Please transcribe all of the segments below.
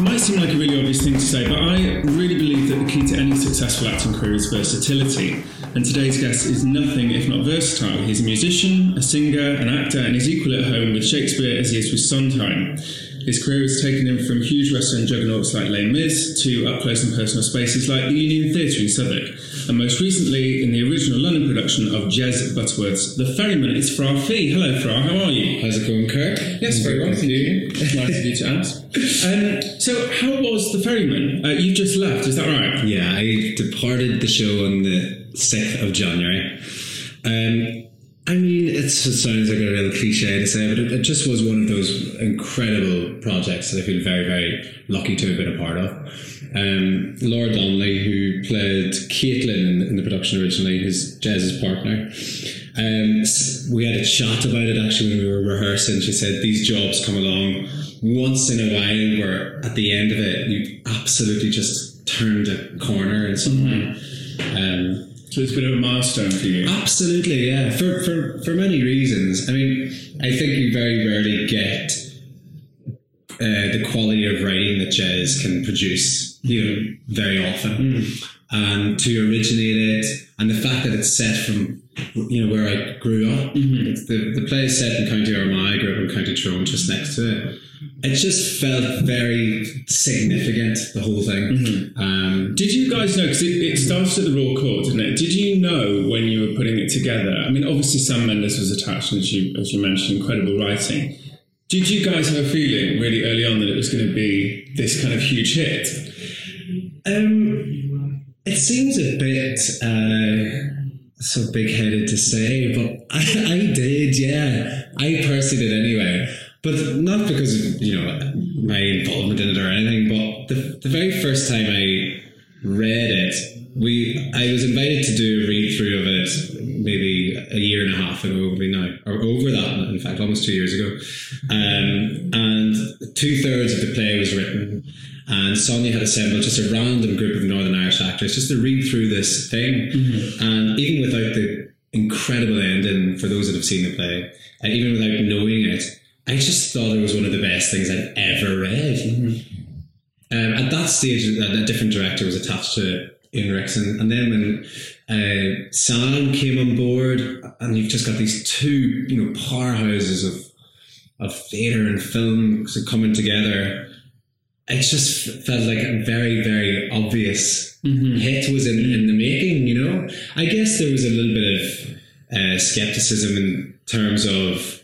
might seem like a really obvious thing to say, but I really believe that the key to any successful acting career is versatility. And today's guest is nothing if not versatile. He's a musician, a singer, an actor, and he's equal at home with Shakespeare as he is with Sondheim. His career has taken him from huge West End juggernauts like Les Mis to up close and personal spaces like the Union Theatre in Southwark, and most recently in the original London production of Jez Butterworth's The Ferryman. It's Fra Fee. Hello, Fra. How are you? How's it going, Kirk? Yes, very well, thank you. nice of you to ask. Um, so, how was The Ferryman? Uh, you've just left, is that right? Yeah, I departed the show on the 6th of January. Um, I mean, it sounds like a real cliche to say, but it, it, just was one of those incredible projects that I feel very, very lucky to have been a part of. Um, Laura Donnelly, who played Caitlin in, the production originally, who's Jez's partner, um, we had a chat about it actually when we were rehearsing. She said these jobs come along once in a while where at the end of it, you absolutely just turned a corner in some way. Um, so it's been a milestone for you. Absolutely, yeah. For for for many reasons. I mean, I think you very rarely get uh, the quality of writing that Jez can produce. You know, very often, mm. And to originate it, and the fact that it's set from you know where I grew up. Mm-hmm. The the play is set in County Armagh. I grew up in County Tyrone, just next to it it just felt very significant, the whole thing. Mm-hmm. Um, did you guys know, because it, it started at the Royal Court, didn't it? Did you know when you were putting it together? I mean, obviously Sam Mendes was attached, as you, as you mentioned, incredible writing. Did you guys have a feeling really early on that it was going to be this kind of huge hit? Um, it seems a bit uh, so big headed to say, but I, I did, yeah. I personally did anyway but not because you know my involvement in it or anything. But the, the very first time I read it, we I was invited to do a read through of it maybe a year and a half ago, maybe now, or over that, in fact, almost two years ago. Um, and two thirds of the play was written, and Sonia had assembled just a random group of Northern Irish actors just to read through this thing. Mm-hmm. And even without the incredible ending, for those that have seen the play, and even without knowing it, I just thought it was one of the best things I'd ever read. Mm-hmm. Um, at that stage, a, different director was attached to Ian Rickson, and then when uh, Sam came on board, and you've just got these two, you know, powerhouses of of theatre and film coming together. It just felt like a very, very obvious mm-hmm. hit was in, in the making. You know, I guess there was a little bit of uh, skepticism in terms of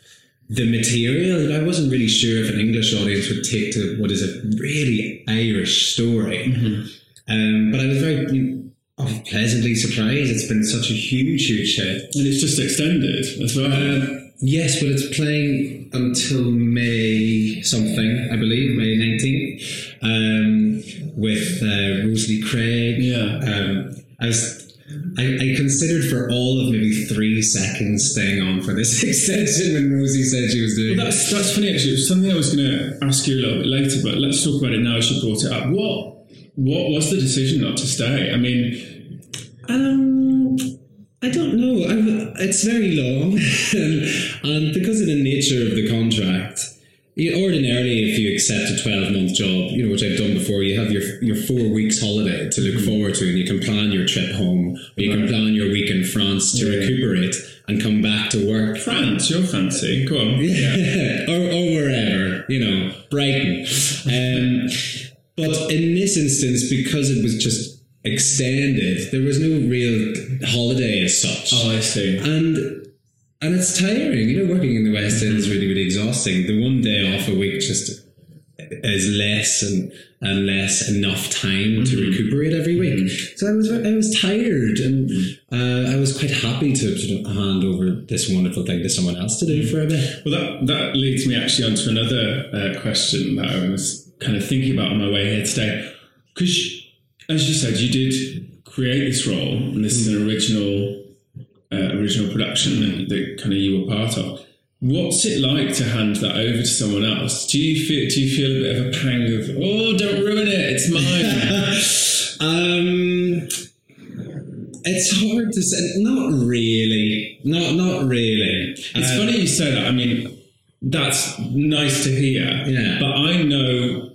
the material. I wasn't really sure if an English audience would take to what is a really Irish story. Mm-hmm. Um, but I was very you know, oh, pleasantly surprised. It's been such a huge, huge hit. And it's just extended as well. Uh, yes, but it's playing until May something, I believe, May 19th, um, with uh, Rosalie Craig. Yeah. Um, I was I, I, considered for all of maybe three seconds staying on for this extension when Rosie said she was doing well, that's, that's funny actually. It was something I was going to ask you a little bit later, but let's talk about it now as you brought it up. What what was the decision not to stay? I mean, um, I don't know. i it's very long, and because of the nature of the contract, ordinarily, if you accept a 12 month job, you know, which I've done before, you have your, your four weeks holiday to look mm-hmm. forward to, and you can plan your trip home, or you right. can plan your week in France to yeah. recuperate and come back to work. France, you're fancy. Go on. Yeah. or, or wherever, you know, Brighton. Um, but in this instance, because it was just extended, there was no real holiday as such. Oh, I see. And and it's tiring. You know, working in the West End is really, really exhausting. The one day off a week just is less and and less enough time to mm-hmm. recuperate every week. Mm-hmm. So I was I was tired, and uh, I was quite happy to sort of hand over this wonderful thing to someone else to do for a bit. Well, that that leads me actually onto another uh, question that I was kind of thinking about on my way here today, because as you said, you did create this role, and this is an original uh, original production that, that kind of you were part of. What's it like to hand that over to someone else? Do you feel do you feel a bit of a pang of oh don't ruin it it's mine? um, it's hard to say. Not really. Not not really. It's um, funny you say that. I mean, that's nice to hear. Yeah. But I know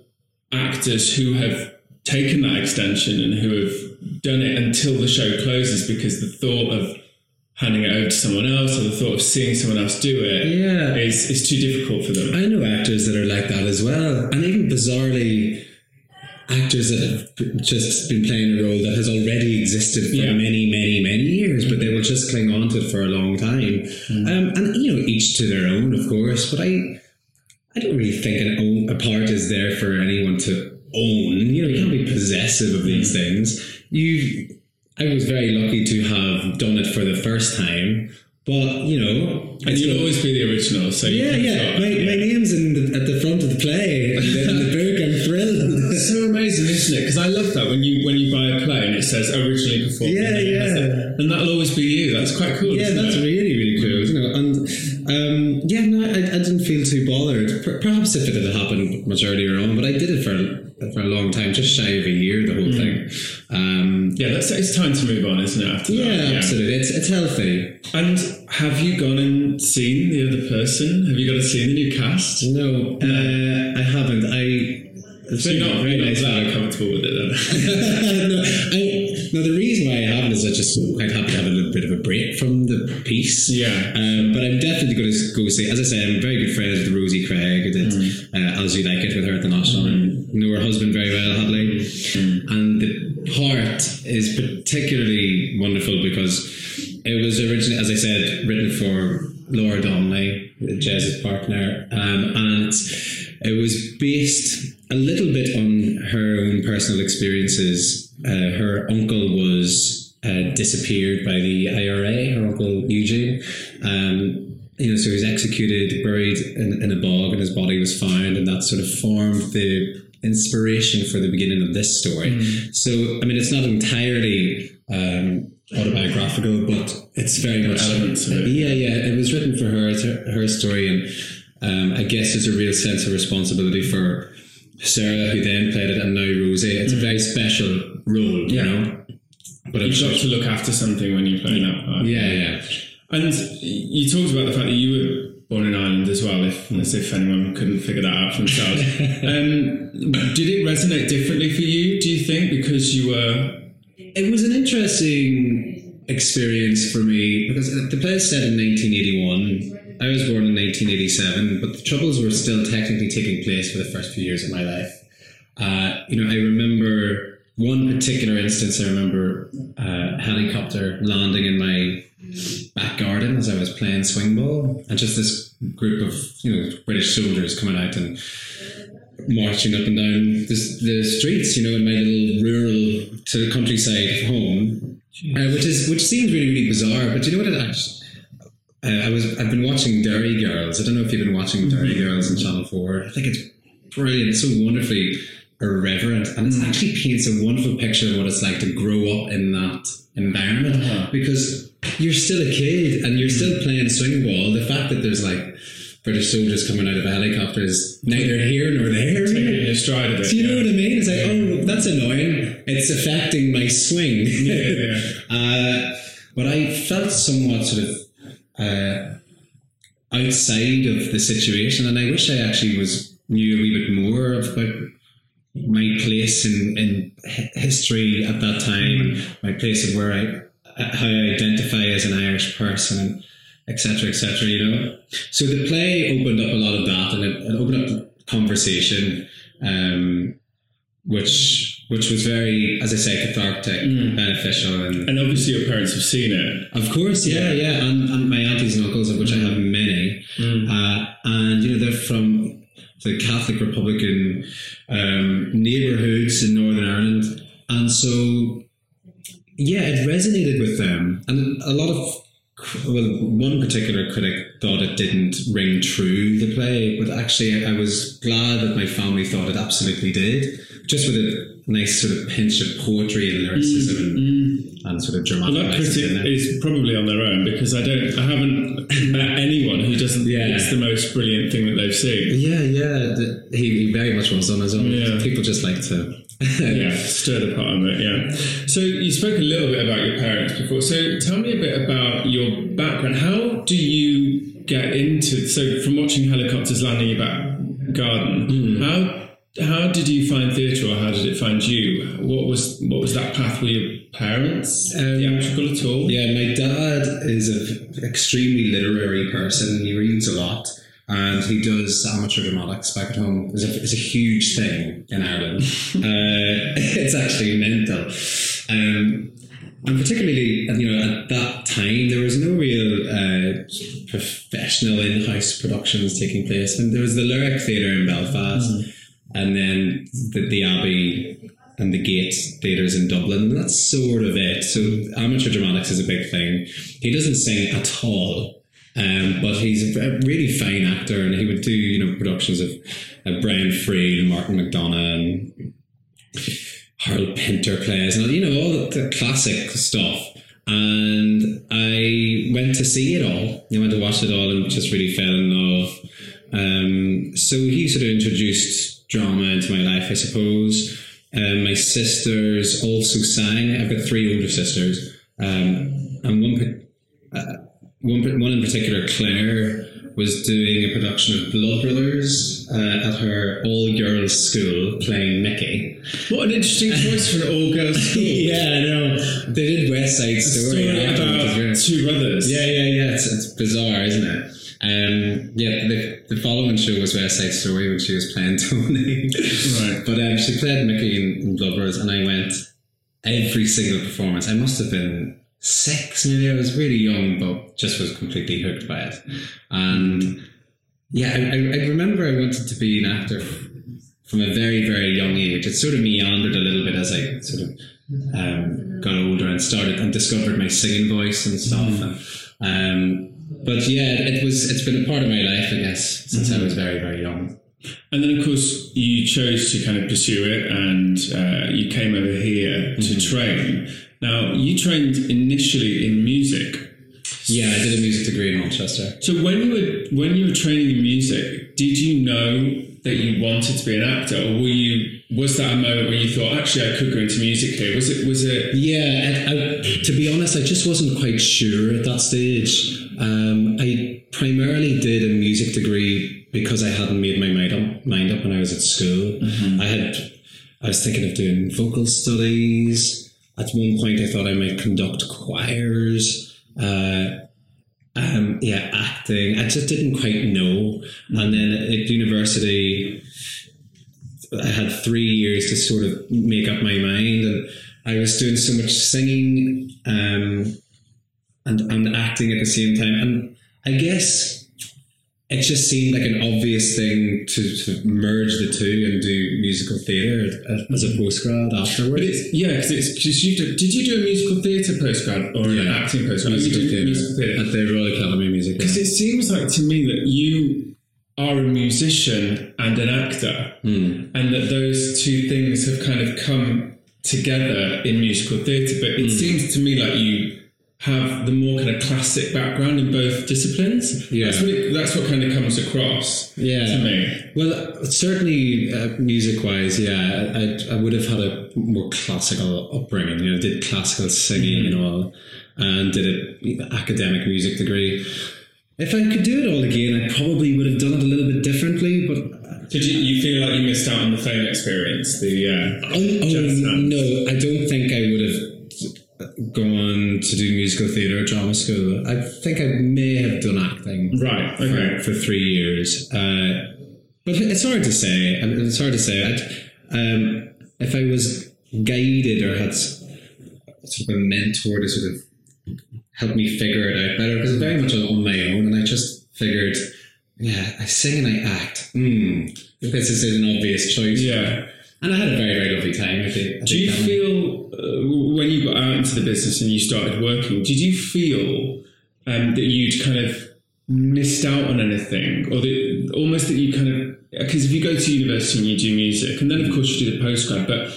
actors who have taken that extension and who have done it until the show closes because the thought of handing it over to someone else or the thought of seeing someone else do it Yeah. is is too difficult for them. I know actors that are like that as well, and even bizarrely, actors that have just been playing a role that has already existed for Yeah. many, many, many years, but they will just cling on to it for a long time. Um, and you know, each to their own, of course. But I, I don't really think an a part is there for anyone to own. You know, you can't be possessive of these things. You, I was very lucky to have done it for the first time. But you know, And you'll always be the original. So you yeah, can yeah. My, my name's in the, at the front of the play and then in the book. I'm thrilled. It's so amazing, isn't it? Because I love that when you when you buy a play and it says originally performed, Yeah, and yeah. and that'll always be you. That's quite cool. yeah, that's it? really really cool. You know, and um, yeah, no, I, I didn't feel too bothered. Per- Perhaps if it had happened much earlier on, but I did it for for a long time, just shy of a year, the whole thing. Um, yeah. That's it's time to move on, isn't it? After yeah, that, absolutely. It's it's healthy. And have you gone and seen the other person? Have you got to see the new cast? No, uh, I haven't. I. It's So you're not, very not nice. that comfortable with it then? no, I, no, the reason why I haven't is I just quite happy to have a little bit of a break from the piece. Yeah. Um, but I'm definitely going to go see. As I say, I'm very good friends with Rosie Craig. I did uh, As You Like It because it was originally, as I said, written for Laura Donnelly, the Jez's partner, um, and it was based a little bit on her own personal experiences. Uh, her uncle was uh, disappeared by the IRA, her uncle Eugene. Um, you know, so he was executed, buried in, in a bog, and his body was found, and that sort of formed the inspiration for the beginning of this story. So, I mean, it's not entirely um, autobiographical, but it's very much elements of it. Yeah, yeah. It was written for her, it's her, her story, and um, I guess there's a real sense of responsibility for Sarah, who then played it, and now Rosie. It's a very special role, you Yeah. know. But You've got to look after something when you play that part. Yeah, yeah. And you talked about the fact that you were born in Ireland as well, if, as if anyone couldn't figure that out for themselves. um, did it resonate differently for you, do you think, because you were. It was an interesting experience for me because the play is set in 1981. I was born in 1987, but the Troubles were still technically taking place for the first few years of my life. Uh, you know, I remember one particular instance. I remember uh, a helicopter landing in my back garden as I was playing swing ball, and just this group of you know British soldiers coming out and marching up and down the, the streets, you know, in my little rural to the countryside home, uh, which is which seems really really bizarre. But you know what? It actually, uh, I was I've been watching Derry Girls. I don't know if you've been watching Derry Girls on Channel Four. I think it's brilliant. It's so wonderfully irreverent, and it actually paints a wonderful picture of what it's like to grow up in that environment Uh-huh. because you're still a kid and you're still playing swing ball. The fact that there's like British soldiers coming out of a helicopter is neither here nor there. taking your stride a. Do you know yeah. what I mean? It's like, oh, that's annoying. It's affecting my swing. yeah. uh, but I felt somewhat sort of uh, outside of the situation, and I wish I actually was knew a wee bit more about my place in, in history at that time, my place of where I how I identify as an Irish person, and etc. etc. you know, so the play opened up a lot of that, and it, it opened up conversation. Um, which which was very, as I say, cathartic, beneficial, and And obviously, your parents have seen it. of course, yeah, yeah, and, and my aunties and uncles, of which I have many, uh, and you know they're from the Catholic Republican um, neighbourhoods in Northern Ireland, and so yeah, it resonated with them, and a lot of well, one particular critic thought it didn't ring true the play, but actually I was glad that my family thought it absolutely did, just with a nice sort of pinch of poetry and lyricism and, mm-hmm. and sort of dramatic. Well, that critic is probably on their own because I don't, I haven't met anyone who doesn't. Yeah. It's the most brilliant thing that they've seen. Yeah, yeah. The, he, he very much was on his own. Yeah. People just like to. yeah, stir the pot on it. Yeah. So you spoke a little bit about your parents before. So tell me a bit about your background. How do you get into? So from watching helicopters landing in your back garden, how how did you find theatre, or how did it find you? What was what was that path? Were your parents Um, theatrical at all? Yeah, my dad is an extremely literary person. He reads a lot. And he does amateur dramatics back at home. It's a, it's a huge thing in Ireland. uh, it's actually mental. Um, and particularly, you know, at that time, there was no real uh, professional in-house productions taking place. And there was the Lyric Theatre in Belfast, and then the, the Abbey and the Gate theatres in Dublin. And that's sort of it. So amateur dramatics is a big thing. He doesn't sing at all. Um, but he's a really fine actor, and he would do you know productions of uh, Brian Friel and Martin McDonagh and Harold Pinter plays, and you know all the, the classic stuff. And I went to see it all. I went to watch it all, and just really fell in love. Um, so he sort of introduced drama into my life, I suppose. Um, my sisters also sang. I've got three older sisters, um, and one. Uh, one, one in particular, Claire, was doing a production of Blood Brothers uh, at her all girls school playing Mickey. What an interesting choice for an all-girls school. yeah, I know. They did West Side Story. Story about two brothers. Yeah, yeah, yeah. It's, it's bizarre, isn't it? Um, yeah, the, the following show was West Side Story when she was playing Tony. Right. But um, she played Mickey in, in Blood Brothers, and I went every single performance. I must have been six, maybe. I was really young, but just was completely hooked by it. And yeah, I, I, remember I wanted to be an actor from a very, very young age. It sort of meandered a little bit as I sort of um, got older and started and discovered my singing voice and stuff. And, um, but yeah, it was. It's been a part of my life, I guess, since I was very, very young. And then, of course, you chose to kind of pursue it, and uh, you came over here to train. Now, you trained initially in music. Yeah, I did a music degree in Manchester. So when you were when you were training in music, did you know that you wanted to be an actor, or were you was that a moment where you thought, actually, I could go into music here? Was it was it? Yeah, I, I, to be honest, I just wasn't quite sure at that stage. Um, I primarily did a music degree because I hadn't made my mind up, mind up when I was at school. I had, I was thinking of doing vocal studies. At one point, I thought I might conduct choirs. Uh, um, yeah, acting. I just didn't quite know. And then at university, I had three years to sort of make up my mind, and I was doing so much singing um, and and acting at the same time. And I guess it just seemed like an obvious thing to, to merge the two and do musical theatre as a mm-hmm. postgrad But afterwards. it's yeah, because you did. Did you do a musical theatre postgrad or an acting postgrad? musical theatre musical theatre. at the Royal Academy of Music. Because it seems like to me that you are a musician and an actor, hmm. and that those two things have kind of come together in musical theatre. But it hmm. seems to me like you have the more kind of classic background in both disciplines. Yeah. that's what, that's what kind of comes across Yeah. to me. Well, certainly uh, music-wise, yeah, I, I would have had a more classical upbringing. You know, did classical singing and all, and did an academic music degree. If I could do it all again, I probably would have done it a little bit differently. But Did you, you feel like you missed out on the fame experience? The uh, oh, oh, no, I don't think I would have gone to do musical theatre or drama school. I think I may have done acting. right. for, Okay. for three years. Uh, but it's hard to say. It's hard to say. I'd, um, if I was guided or had sort of a mentor to sort of help me figure it out better, because very much on my own, and I just figured, yeah, I sing and I act. Hmm, this is an obvious choice. Yeah. And I had a very, very lovely time. I think. Do you feel uh, when you got out into the business and you started working? Did you feel um, that you'd kind of missed out on anything, or that almost that you kind of because if you go to university and you do music, and then of course you do the postgrad, but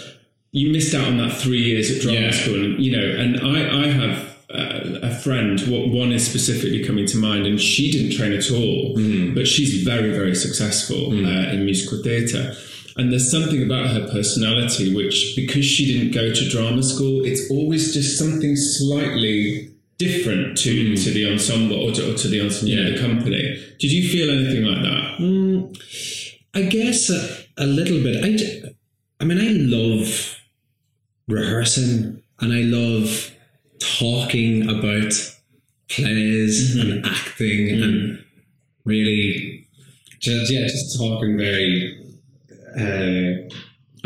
you missed out on that three years at drama Yeah. school, and you know. And I, I have. Uh, a friend, what one is specifically coming to mind, and she didn't train at all, but she's very, very successful uh, in musical theatre. And there's something about her personality which, because she didn't go to drama school, it's always just something slightly different to, hmm. to the ensemble or to, or to the ensemble, Yeah. the company. Did you feel anything like that? Mm, I guess a, a little bit. I, I mean, I love rehearsing and I love talking about plays mm-hmm. and acting mm-hmm. and really just yeah, just talking very uh,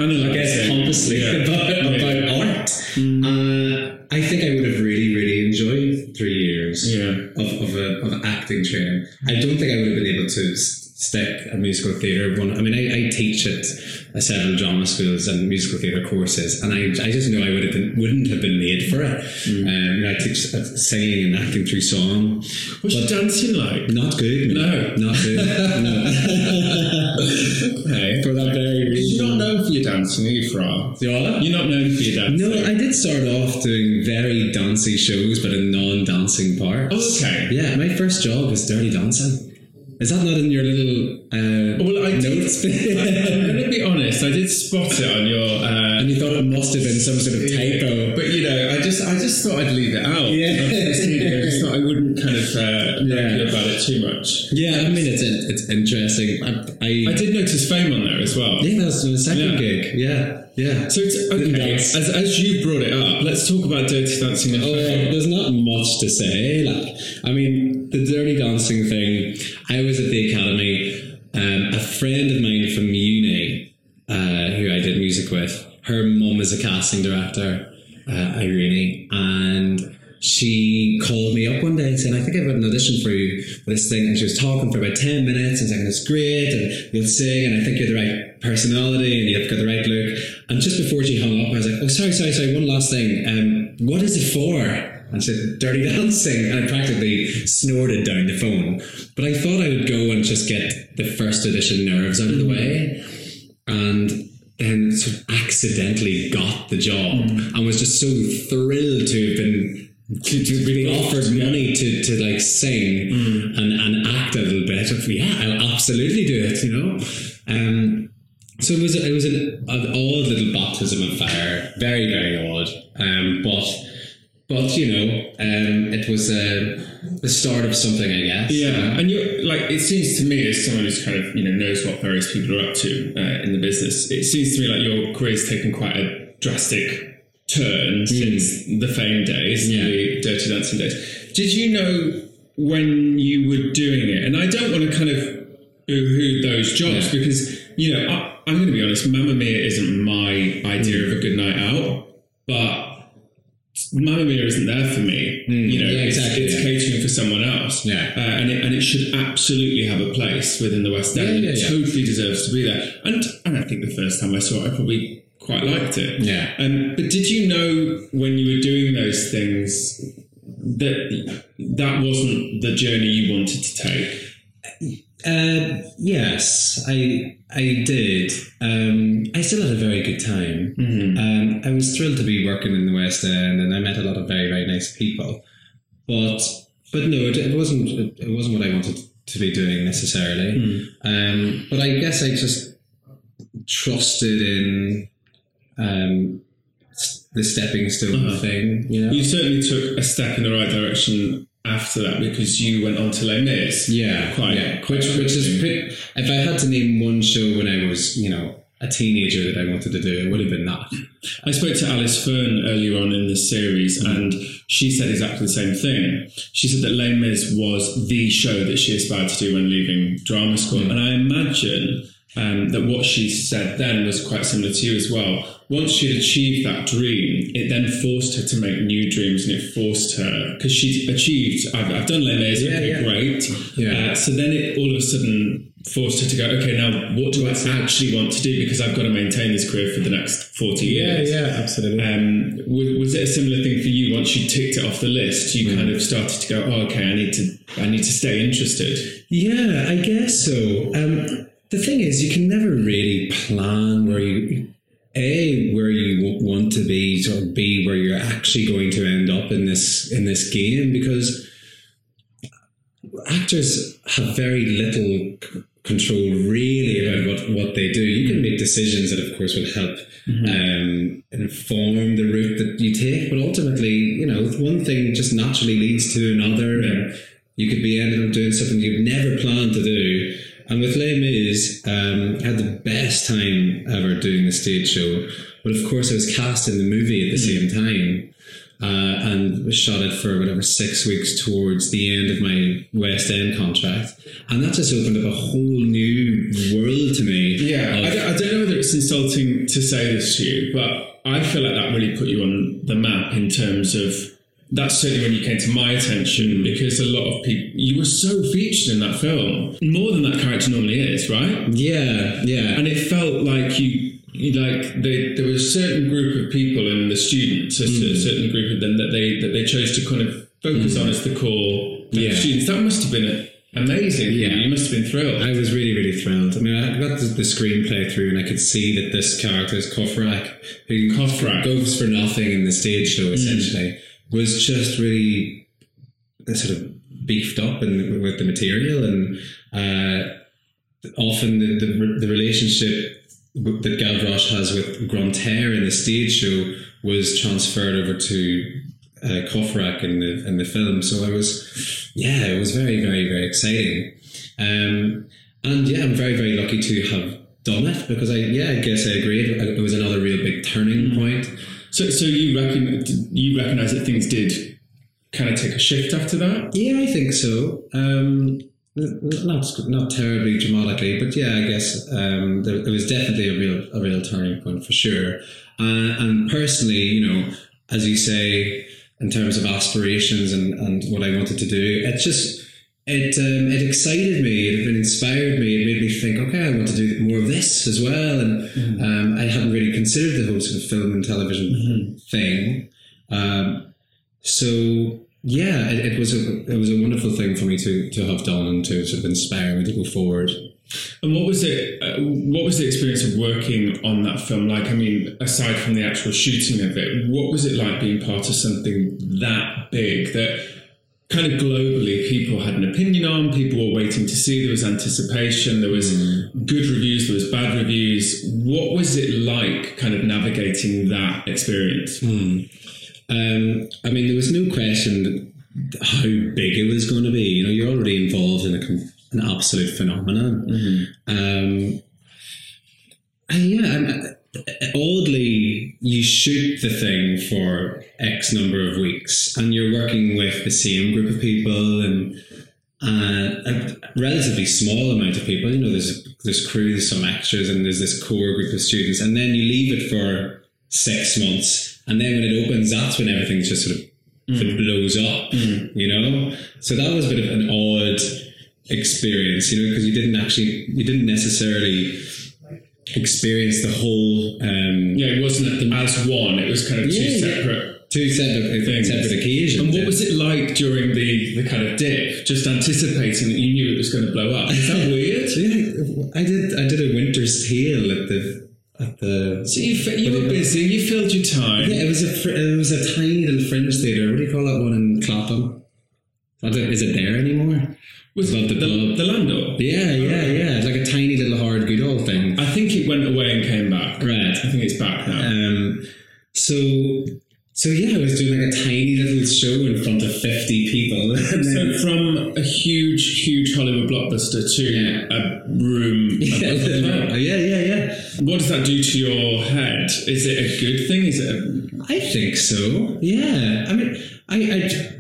I guess pompously Yeah. about, Yeah. about art. Uh, I think I would have really, really enjoyed three years Yeah. of, of, a, of acting training. I don't think I would have been able to stick a musical theatre one. I mean, I, I teach at several drama schools and musical theatre courses, and I, I just know I would have been, wouldn't have been made for it. Um, I teach uh, singing and acting through song. What's your dancing like? Not good. No. Not good. no. Okay. For that very reason. You're not known for your dancing, are you, Fra? Yeah. You're not known for your dancing. No, I did start off doing very dancey shows, but in non-dancing parts. Oh, okay. Yeah, my first job was Dirty Dancing. Is that not in your little uh, Well, I did, notes? I'm going to be honest. I did spot it on your. Uh, and you thought it must have been some sort of typo. But you know, I just I just thought I'd leave it out. Yeah. I just thought I wouldn't kind of uh, Yeah. about it too much. Yeah, I mean it's it's interesting. I, I, I did notice fame on there as well. yeah, that was the second Yeah. gig. Yeah, yeah. So it's okay. As, as you brought it up, let's talk about Dirty Dancing and Oh, Fame. there's not much to say. Like, I mean, the dirty dancing thing. I was at the academy. Um, a friend of mine from uni, uh, who I did music with, her mum is a casting director, uh, Irene, and she called me up one day and said, "I think I've got an audition for you for this thing." And she was talking for about ten minutes and saying, "It's great, and you'll sing, and I think you're the right personality, and you've got the right look." And just before she hung up, I was like, "Oh, sorry, sorry, sorry. One last thing. Um, what is it for?" And she said, "Dirty Dancing," and I practically snorted down the phone. But I thought I would go and just get the first audition nerves out of the way, and then sort of accidentally got the job and was just so thrilled to have been to, to be offered money to, to like sing and, and act a little bit. of Yeah, I'll absolutely do it, you know. Um, so it was it was an, an odd little baptism of fire, very very odd. Um, but but you know, um, it was uh, the start of something, I guess. Yeah, and you like it seems to me as someone who's kind of you know knows what various people are up to uh, in the business. It seems to me like your career's taken quite a drastic turn hmm. since the fame days, Yeah. the Dirty Dancing days. Did you know when you were doing it? And I don't want to kind of boo-hoo those jobs Yeah. because you know I, I'm going to be honest. Mamma Mia isn't my idea of a good night out, but Mia isn't there for me. You know, Mm. yeah, it's, exactly, it's yeah. catering for someone else. Yeah. Uh, and, it, and it should absolutely have a place within the West End. Yeah, it totally deserves to be there. And, and I think the first time I saw it, I probably quite liked it. Yeah. Um, but did you know when you were doing those things that that wasn't the journey you wanted to take? Uh, yes, I I did. Um, I still had a very good time. Um, I was thrilled to be working in the West End, and I met a lot of very very nice people. But but no, it, it wasn't it, it wasn't what I wanted to be doing necessarily. Um, but I guess I just trusted in um, the stepping stone Uh-huh. thing. You know. You certainly took a step in the right direction after that because you went on to Les Mis. Yeah, Quite- yeah. quite Which, which is pretty, if I had to name one show when I was, you know, a teenager that I wanted to do, it would have been that. I spoke to Alice Fearn earlier on in this series, and she said exactly the same thing. She said that Les Mis was the show that she aspired to do when leaving drama school, hmm. and I imagine um, that what she said then was quite similar to you as well. Once she had achieved that dream, it then forced her to make new dreams, and it forced her because she'd achieved. I've, I've done Les Mis, Yeah, okay, yeah. great. Yeah. Uh, so then it all of a sudden forced her to go. Okay, now what do I actually want to do? Because I've got to maintain this career for the next forty years. Yeah, yeah, absolutely. Um, was, was it a similar thing for you? Once you ticked it off the list, you kind of started to go, "Oh, okay, I need to, I need to stay interested." Yeah, I guess so. Um, the thing is, you can never really plan where you, a where you want to be, or b where you're actually going to end up in this in this game because actors have very little control really about what, what they do. You can make decisions that, of course, will help um, inform the route that you take, but ultimately, you know, one thing just naturally leads to another, and you could be ending up doing something you've never planned to do. And with Les Mis, um, I had the best time ever doing the stage show. But of course, I was cast in the movie at the same time. Uh, and shot it for whatever six weeks towards the end of my West End contract, and that just opened up a whole new world to me. Yeah, of- I, don't, I don't know whether it's insulting to say this to you, but I feel like that really put you on the map in terms of. That's certainly when you came to my attention because a lot of people you were so featured in that film more than that character normally is, right? yeah, yeah, and it felt like you, like they, there was a certain group of people in the students, a cer- mm. certain group of them that they that they chose to kind of focus mm. on as the core Yeah. students. That must have been amazing. Yeah. you must have been thrilled. I was really, really thrilled. I mean, I got the, the screenplay through, and I could see that this character is Courfeyrac, who Courfeyrac. goes for nothing in the stage show, mm. essentially, was just really uh, sort of beefed up in, with the material, and uh, often the, the, the relationship that Gavroche has with Grantaire in the stage show was transferred over to uh, Courfeyrac in the in the film. So I was, yeah, it was very, very, very exciting. Um, and yeah, I'm very, very lucky to have done it because I, yeah, I guess I agree. It, it was another real big turning point. So, so you reckon you recognise that things did kind of take a shift after that? Yeah, I think so. Um, not not terribly dramatically, but yeah, I guess um, there, there was definitely a real a real turning point for sure. Uh, and personally, you know, as you say, in terms of aspirations and, and what I wanted to do, it just it um, it excited me. It had inspired me. It made me think, okay, I want to do more of this as well. And um, I hadn't really considered the whole sort of film and television thing. Um, so yeah, it, it was a it was a wonderful thing for me to to have done and to sort of inspire me to go forward. And what was it? Uh, what was the experience of working on that film like? I mean, aside from the actual shooting of it, what was it like being part of something that big that kind of globally people had an opinion on? People were waiting to see. There was anticipation. There was good reviews. There was bad reviews. What was it like, kind of navigating that experience? Um, I mean, there was no question how big it was going to be. You know, you're already involved in a, an absolute phenomenon. Um, and yeah, uh, oddly, you shoot the thing for X number of weeks, and you're working with the same group of people and uh, a relatively small amount of people. You know, there's there's crew, there's some extras, and there's this core group of students, and then you leave it for six months, and then when it opens, that's when everything just sort of sort of blows up. You know, so that was a bit of an odd experience, you know, because you didn't actually, you didn't necessarily experience the whole um, Yeah, it wasn't at the, as one. It was kind of two Yeah, separate. two separate Things. separate occasions. And what was it like during the, the kind of dip? Just anticipating that you knew it was going to blow up. Is that weird? Yeah, I did. I did a winter's tale at the at the. So you, fi- you were busy, you filled your time. Yeah, it was a fr- it was a tiny little fringe theatre. What do you call that one in Clapham? I don't- Is it there anymore? Was Above the, the the, Landor? Yeah, yeah, yeah. It's like a tiny little Howard Goodall thing. I think it went away and came back. Right. I think it's back now. Um, so so yeah, I was doing like a tiny little show in front of fifty people. So from a huge, huge Hollywood blockbuster to a room the yeah, yeah, yeah. What does that do to your head? Is it a good thing? Is it a, I think so. Yeah. I mean, I, I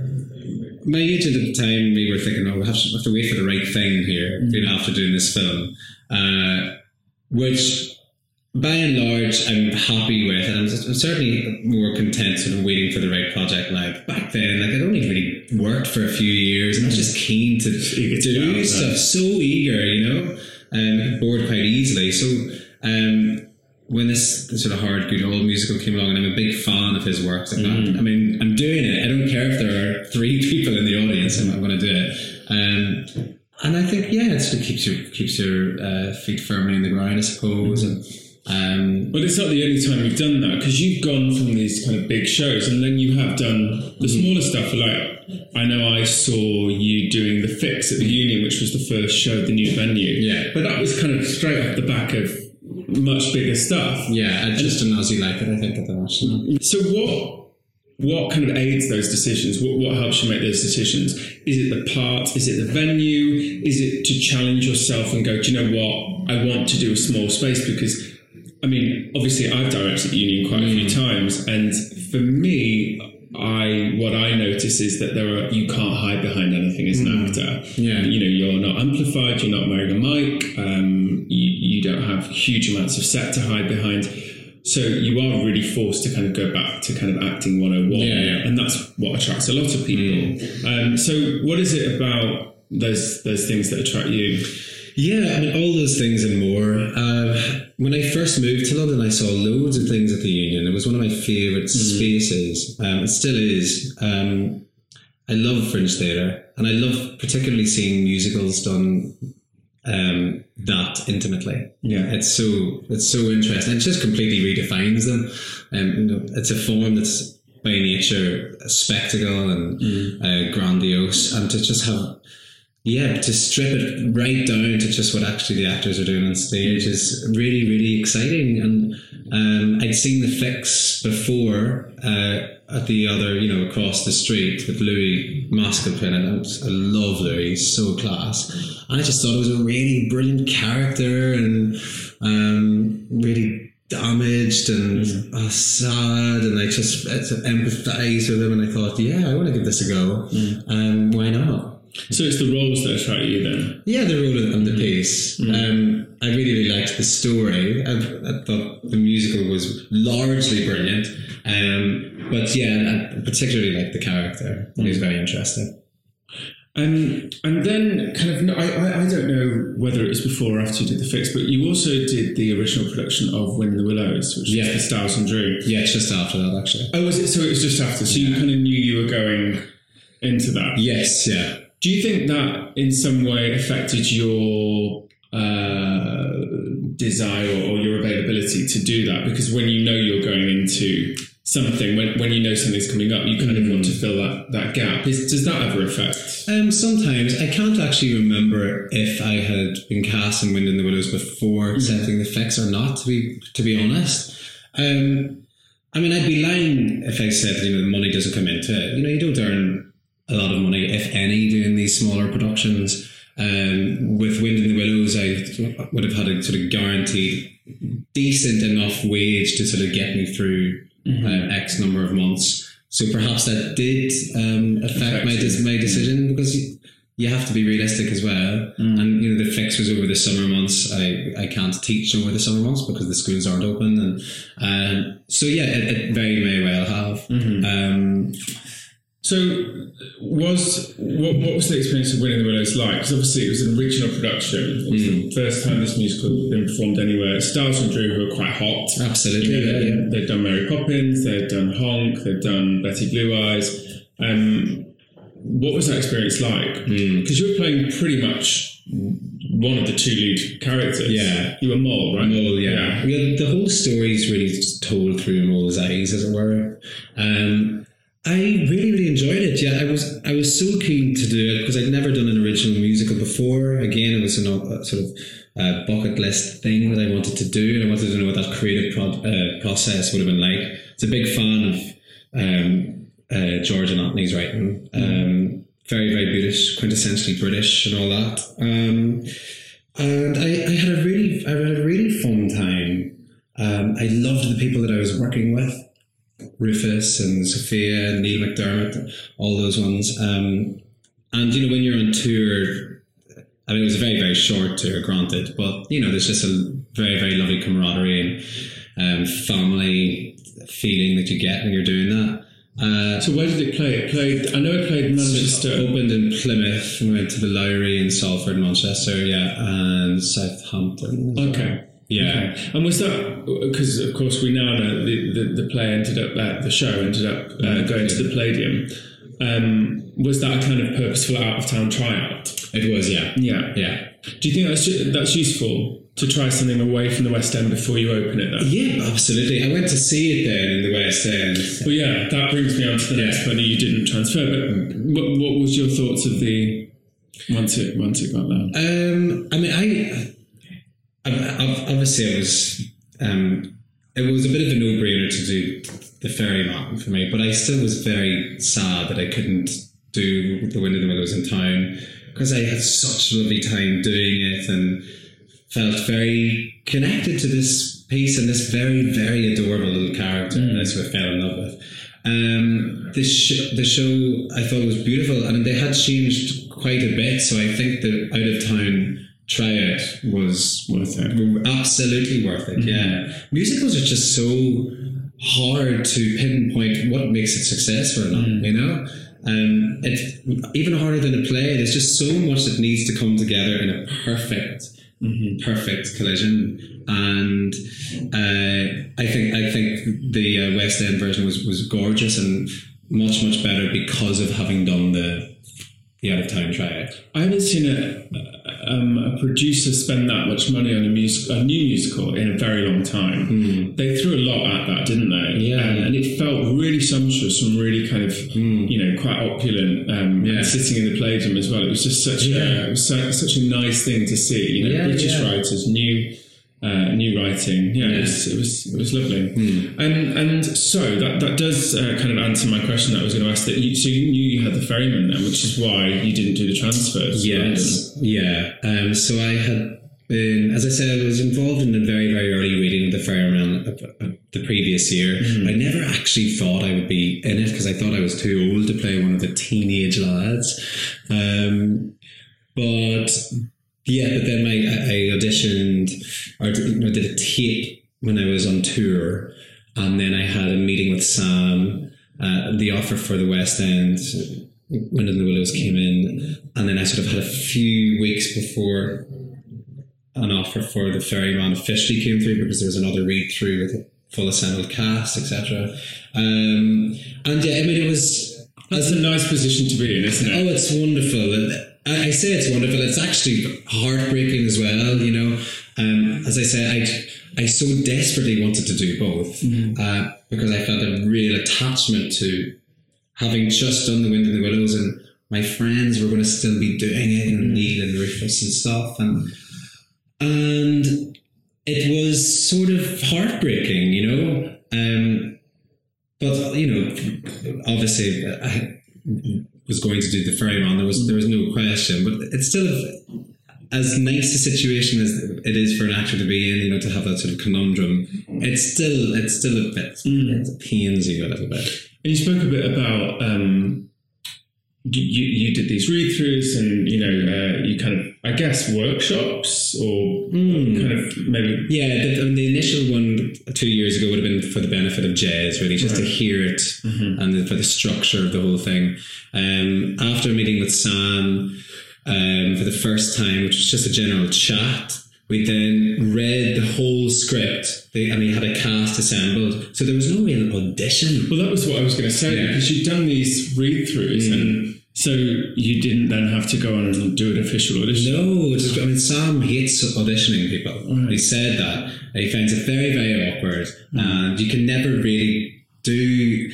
my agent at the time, we were thinking, oh, we have to, have to wait for the right thing here, you know, after doing this film, uh, which by and large I'm happy with, and I'm, I'm certainly more content sort of waiting for the right project now. But back then, like I'd only really worked for a few years, and I was just keen to do stuff, so eager, you know, and bored quite easily. So. Um, when this, sort of Howard Goodall musical came along, and I'm a big fan of his works. Like that. I mean, I'm doing it. I don't care if there are three people in the audience. I'm, I'm going to do it. Um, and I think, yeah, it sort of keeps your keeps your uh, feet firmly in the ground, I suppose. And um, Well, it's not the only time you've done that because you've gone from these kind of big shows and then you have done the smaller stuff. Like, I know I saw you doing the Fix at the Union, which was the first show at the new venue. Yeah. But that was kind of straight off the back of much bigger stuff. yeah, I just As You Like It, I think, at the national. Mm. So what what kind of aids those decisions? What, what helps you make those decisions? Is it the part? Is it the venue? Is it to challenge yourself and go, do you know what? I want to do a small space because, I mean, obviously I've directed Union quite a few mm. times, and for me, I what I notice is that there are you can't hide behind anything as an actor. Yeah. you know you're not amplified, you're not wearing a mic, um, you you don't have huge amounts of set to hide behind. So you are really forced to kind of go back to kind of acting 101, Yeah, yeah. and that's what attracts a lot of people. Um, so what is it about those those things that attract you? Yeah, I mean, all those things and more. Uh, when I first moved to London, I saw loads of things at the Union. It was one of my favourite spaces. Um, it still is. Um, I love Fringe Theatre, and I love particularly seeing musicals done um, that intimately. Yeah. It's so it's so interesting. It just completely redefines them. Um, you know, it's a form that's by nature a spectacle and uh, grandiose, and to just have yeah, to strip it right down to just what actually the actors are doing on stage is really, really exciting. And um, I'd seen the fix before uh, at the other, you know, across the street with Louis Maskell and. I was- I love Louis, he's so class. And I just thought it was a really brilliant character and um, really damaged and uh, sad and I just empathise with him and I thought yeah I want to give this a go um, why not So it's the roles that attract you then. yeah, the role and the piece. Um, I really, really liked the story. I, I thought the musical was largely brilliant. Um, but yeah, I particularly liked the character. He was very interesting. Um, and then, kind of, no, I, I, don't know whether it was before or after you did the fix, but you also did the original production of When the Willows, which Yeah. was the Stiles and Drewe. Yeah, it's just after that, actually. Oh, was it? So it was just after. So you kind of knew you were going into that. Yes, yeah. Do you think that in some way affected your uh, desire or your availability to do that? Because when you know you're going into something, when, when you know something's coming up, you kind of want to fill that, that gap. Is, does that ever affect? Um, sometimes I can't actually remember if I had been cast in Wind in the Willows before accepting the fix or not. To be to be honest, um, I mean I'd be lying if I said you know the money doesn't come into it. You know you don't earn a lot of money if any doing these smaller productions. Um, with Wind in the Willows, I would have had a sort of guaranteed decent enough wage to sort of get me through uh, X number of months. So perhaps that did um, affect my my decision because you, you have to be realistic as well. And you know the fix was over the summer months. I, I can't teach over the summer months because the schools aren't open. And um, so yeah, it, it very may well have. Um, So, was what, what was the experience of Wind in the Willows like? Because obviously it was an original production. It was the first time this musical had been performed anywhere. Stiles and Drewe, who are quite hot. absolutely, You know, yeah, yeah. They've done Mary Poppins, they've done Honk, they've done Betty Blue Eyes. Um, what was that experience like? Because you were playing pretty much one of the two lead characters. Yeah. You were Mole, right? Mole, yeah. yeah. The whole story is really told through Mole's eyes, as it were. Um, I really, really enjoyed it. Yeah, I was, I was so keen to do it because I'd never done an original musical before. Again, it was a sort of uh, bucket list thing that I wanted to do, and I wanted to know what that creative pro- uh, process would have been like. It's a big fan of um, uh, George and Anthony's writing. Um, very, very British, quintessentially British, and all that. Um, and I, I had a really I had a really fun time. Um, I loved the people that I was working with, Rufus and Sophia and Neil McDermott, all those ones. Um, and you know when you're on tour, I mean it was a very very short tour, granted, but you know there's just a very very lovely camaraderie and um, family feeling that you get when you're doing that. Uh, So where did it play? It played. I know it played Manchester. opened in Plymouth, we went to the Lowry in Salford, Manchester, yeah, and Southampton. Okay. Yeah. Okay. And was that because, of course, we now know the, the, the play ended up, uh, the show ended up uh, going to the Palladium. Um, was that a kind of purposeful out of town tryout? It was, yeah. Yeah. Yeah. Do you think that's that's useful to try something away from the West End before you open it? Then? Yeah, absolutely. I went to see it then in the West End. Well, yeah, that brings me on to the next Yeah. point. You didn't transfer, but what, what was your thoughts of the once it once it got there? Um, I mean, I obviously I was um, it was a bit of a no-brainer to do the Ferryman for me, but I still was very sad that I couldn't do the Wind in the Willows in town because I had such a lovely time doing it and felt very connected to this piece and this very, very adorable little character that I sort of fell in love with. Um, the, sh- the show I thought was beautiful I and they had changed quite a bit, so I think the out of town tryout was Worth it. absolutely worth it. Yeah, musicals are just so hard to pinpoint what makes it successful or not. You know, um, it's even harder than a play. There's just so much that needs to come together in a perfect, perfect collision. And uh, I think I think the uh, West End version was was gorgeous and much much better because of having done the the out of town tryout. I haven't seen a, um, a producer spend that much money on a music, a new musical in a very long time. They threw a lot at that, didn't they? Yeah. Um, and it felt really sumptuous and really kind of, you know, quite opulent. Um, Yeah. Sitting in the Playroom as well. It was just such Yeah. a, it was so, such a nice thing to see. You know, Yeah, British writers, new. Uh, new writing, yeah, It, was, it was it was lovely, and and so that that does uh, kind of answer my question that I was going to ask. That you, so you knew you had the ferryman then, which is why you didn't do the transfers. Yes, yeah. Um, so I had been, as I said, I was involved in the very, very early reading of the Ferryman of, of the previous year. I never actually thought I would be in it because I thought I was too old to play one of the teenage lads. Um, but yeah, but then my, I I auditioned or did, I did a tape when I was on tour, and then I had a meeting with Sam. Uh, the offer for the West End, when the Willows came in, and then I sort of had a few weeks before an offer for the Ferryman officially came through because there was another read through with a full assembled cast, etc. Um, and yeah, I mean, it was That's a nice position to be in, isn't it? Oh, it's wonderful. I, I say it's wonderful. It's actually heartbreaking as well. You know, um, as I said, I I so desperately wanted to do both uh, because I felt a real attachment to having just done the Wind in the Willows, and my friends were going to still be doing it, and Neil and Rufus and stuff, and and it was sort of heartbreaking, you know. Um, but you know, obviously, I was going to do the ferryman. There was there was no question, but it's still as nice a situation as it is for an actor to be in. You know, to have that sort of conundrum. It's still it's still a bit it pains you a little bit. And you spoke a bit about um, you, you did these read throughs and you know uh, you kind of I guess workshops or kind of maybe Yeah, the, I mean, the initial one two years ago would have been for the benefit of Jez, really, just to hear it and the, for the structure of the whole thing. Um, after meeting with Sam um, for the first time, which was just a general chat, we then read the whole script, they, and we had a cast assembled. So there was no real audition. well that was what I was going to say Yeah. because you'd done these read throughs and mm. so you didn't then have to go on and do an official audition. No, it's just, I mean, Sam hates auditioning people. He said that. He finds it very, very awkward. Mm. And you can never really do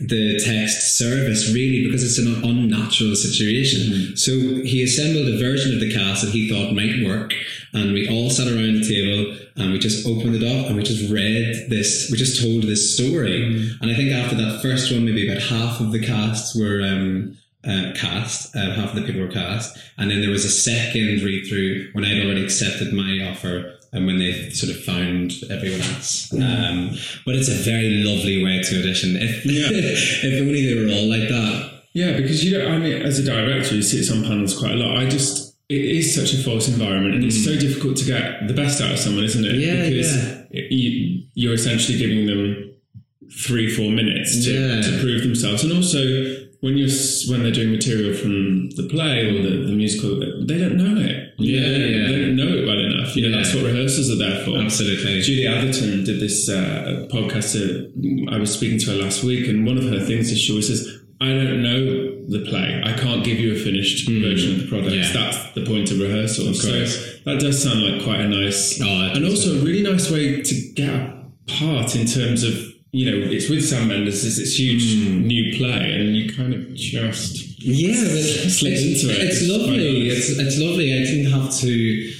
the text service, really, because it's an unnatural situation. So he assembled a version of the cast that he thought might work. And we all sat around the table and we just opened it up and we just read this, we just told this story. And I think after that first one, maybe about half of the cast were um, uh, cast, uh, half of the people were cast. And then there was a second read through when I'd already accepted my offer and when they sort of found everyone else. Um, but it's a very lovely way to audition. If, Yeah. if only they were all like that. Yeah, because you know, I mean, as a director, you sit on panels quite a lot. I just, it is such a false environment, and it's so difficult to get the best out of someone, isn't it? Yeah, because yeah. it- you, you're essentially giving them three, four minutes to, Yeah. to prove themselves, and also when you're when they're doing material from the play or the, the musical, they don't know it. Yeah, they, don't, yeah. they don't know it well enough. You know, that's what rehearsals are there for. Absolutely. Julie Atherton did this uh, podcast. Uh, I was speaking to her last week, and one of her things is she always says, "I don't know the play. I can't give you a finished version of the product. Yeah. That's the point of rehearsal." So that does sound like quite a nice, Oh, and also a really nice way to get a part in terms of you know it's with Sam Mendes. It's this huge Hmm. new play, and you kind of just Yeah, but it's, into it. It's lovely. It's it's lovely. I didn't have to.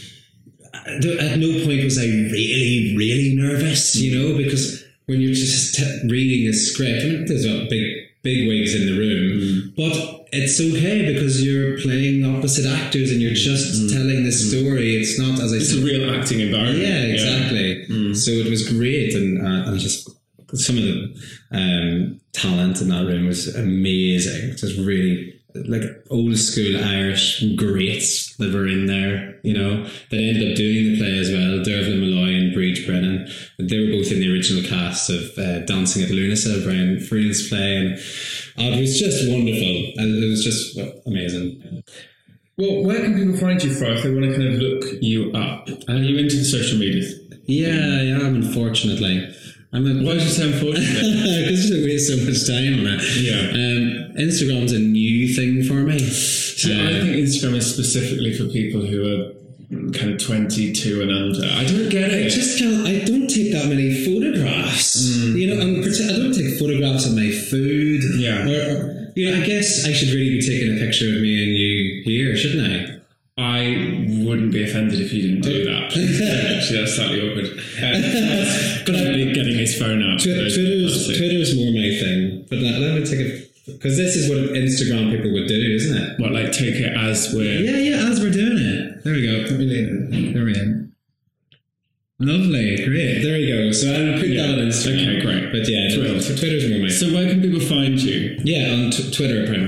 at no point was I really, really nervous, you know, because when you're just t- reading a script, I mean, there's big, big wigs in the room, Mm. but it's okay because you're playing opposite actors and you're just telling the story. It's not, as I Mm. It's said, a real acting environment. yeah, exactly. Mm. So it was great, and uh, and just some of the um, talent in that room was amazing. Just really like old school Irish greats that were in there. You know, that ended up doing the play as well. Dearbhla Molloy and Bríd Brennan. They were both in the original cast of uh, Dancing at Lughnasa, Brian Friel's play, and uh, it was just wonderful. And it was just amazing. Well, where can people find you, Fra, if they want to kind of look you up? Are you into the social media? Yeah, I am. Unfortunately, I'm a Why did you say unfortunate? because I waste so much time on it. Yeah. Um, Instagram's a new thing for me. See, Uh, I think Instagram is specifically for people who are kind of 22 and under. I don't get it. I just can't. I don't take that many photographs. Mm. You know, I'm, I don't take photographs of my food. Yeah. Or, or, you know, I guess I should really be taking a picture of me and you here, shouldn't? I his phone out. Twi- for those- Twitter's, that's it. Twitter's more my thing. But let, me take a because this is what Instagram people would do, isn't it? What, like take it as we're. Yeah, yeah. As we're doing it, there we go. Let me lean in. There we go. Lovely, great. There we go. So I'll put Yeah. that on Instagram. Okay, great. But yeah, Thrilled. Twitter's more my So, where can people find you? Yeah, on t- Twitter primarily.